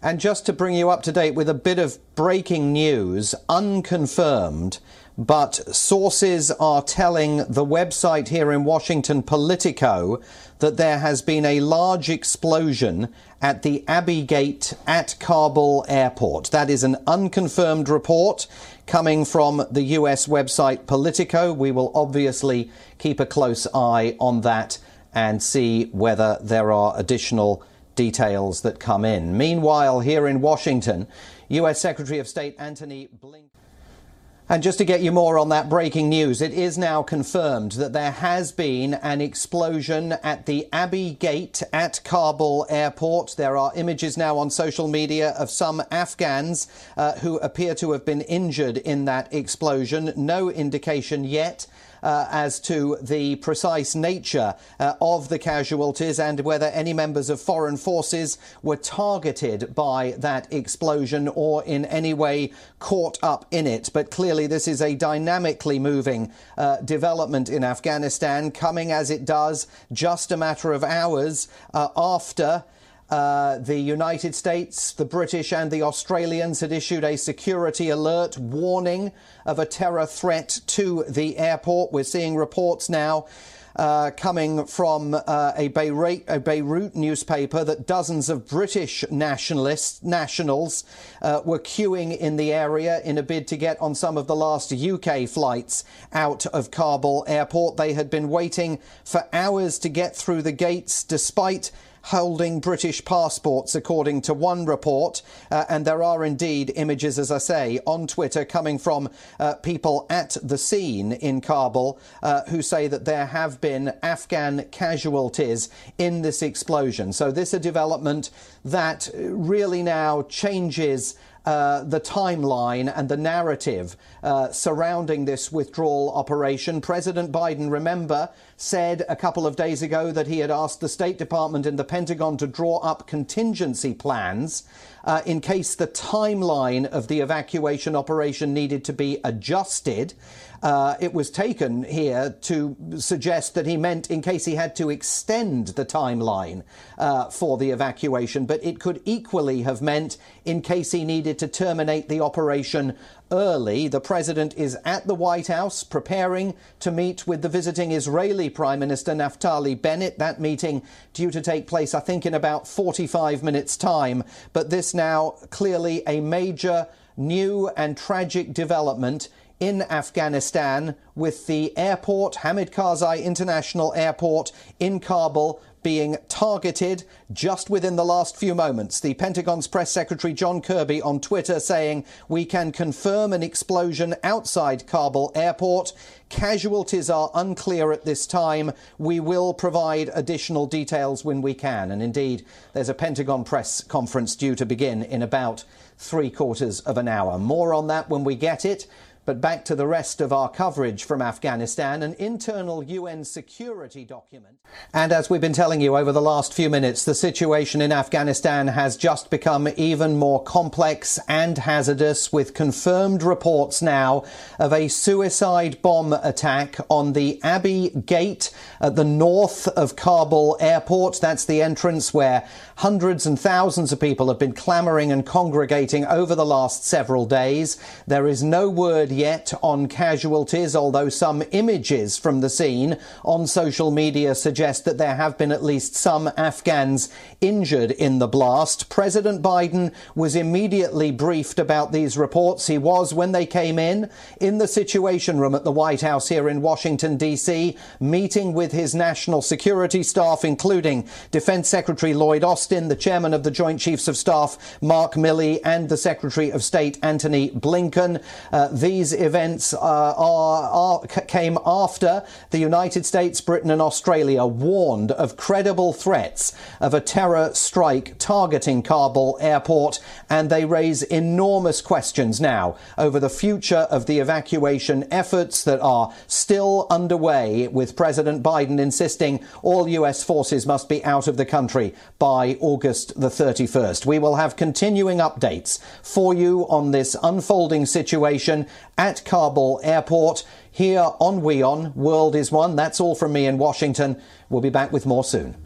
And just to bring you up to date with a bit of breaking news, unconfirmed, but sources are telling the website here in Washington, Politico, that there has been a large explosion at the Abbey Gate at Kabul airport. That is an unconfirmed report coming from the US website Politico. We will obviously keep a close eye on that and see whether there are additional details that come in. Meanwhile, here in Washington, U.S. Secretary of State Antony Blinken. And just to get you more on that breaking news, it is now confirmed that there has been an explosion at the Abbey Gate at Kabul airport. There are images now on social media of some Afghans uh, who appear to have been injured in that explosion. No indication yet uh, as to the precise nature uh, of the casualties and whether any members of foreign forces were targeted by that explosion or in any way caught up in it. But clearly, this is a dynamically moving uh, development in Afghanistan, coming as it does just a matter of hours uh, after. Uh, the United States, the British, and the Australians had issued a security alert warning of a terror threat to the airport. We're seeing reports now. Uh, coming from uh, a, Beirut, a, Beirut, newspaper that dozens of British nationalists, nationals uh, were queuing in the area in a bid to get on some of the last UK flights out of Kabul airport. They had been waiting for hours to get through the gates despite holding British passports, according to one report. Uh, and there are indeed images, as I say, on Twitter coming from uh, people at the scene in Kabul uh, who say that there have been Afghan casualties in this explosion. So, this is a development that really now changes uh, the timeline and the narrative uh, surrounding this withdrawal operation. President Biden, remember, said a couple of days ago that he had asked the State Department and the Pentagon to draw up contingency plans uh, in case the timeline of the evacuation operation needed to be adjusted. Uh, it was taken here to suggest that he meant in case he had to extend the timeline uh, for the evacuation, but it could equally have meant in case he needed to terminate the operation early. The president is at the White House preparing to meet with the visiting Israeli Prime Minister Naftali Bennett. That meeting due to take place, I think, in about 45 minutes' time. But this now clearly a major new and tragic development in Afghanistan with the airport, Hamid Karzai International Airport in Kabul, being targeted just within the last few moments. The Pentagon's press secretary John Kirby on Twitter saying, We can confirm an explosion outside Kabul airport. Casualties are unclear at this time. We will provide additional details when we can. And indeed, there's a Pentagon press conference due to begin in about three quarters of an hour. More on that when we get it. But back to the rest of our coverage from Afghanistan, an internal UN security document. And as we've been telling you over the last few minutes, the situation in Afghanistan has just become even more complex and hazardous, with confirmed reports now of a suicide bomb attack on the Abbey Gate at the north of Kabul airport. That's the entrance where hundreds and thousands of people have been clamoring and congregating over the last several days. There is no word yet on casualties, although some images from the scene on social media suggest that there have been at least some Afghans injured in the blast. President Biden was immediately briefed about these reports. He was, when they came in, in the Situation Room at the White House here in Washington, D.C., meeting with his national security staff, including Defense Secretary Lloyd Austin, the chairman of the Joint Chiefs of Staff, Mark Milley, and the Secretary of State, Antony Blinken. Uh, these these events uh, are, are, came after the United States, Britain, and Australia warned of credible threats of a terror strike targeting Kabul airport, and they raise enormous questions now over the future of the evacuation efforts that are still underway, with President Biden insisting all U.S. forces must be out of the country by August the 31st. We will have continuing updates for you on this unfolding situation at Kabul airport. Here on WION, World is One. That's all from me in Washington. We'll be back with more soon.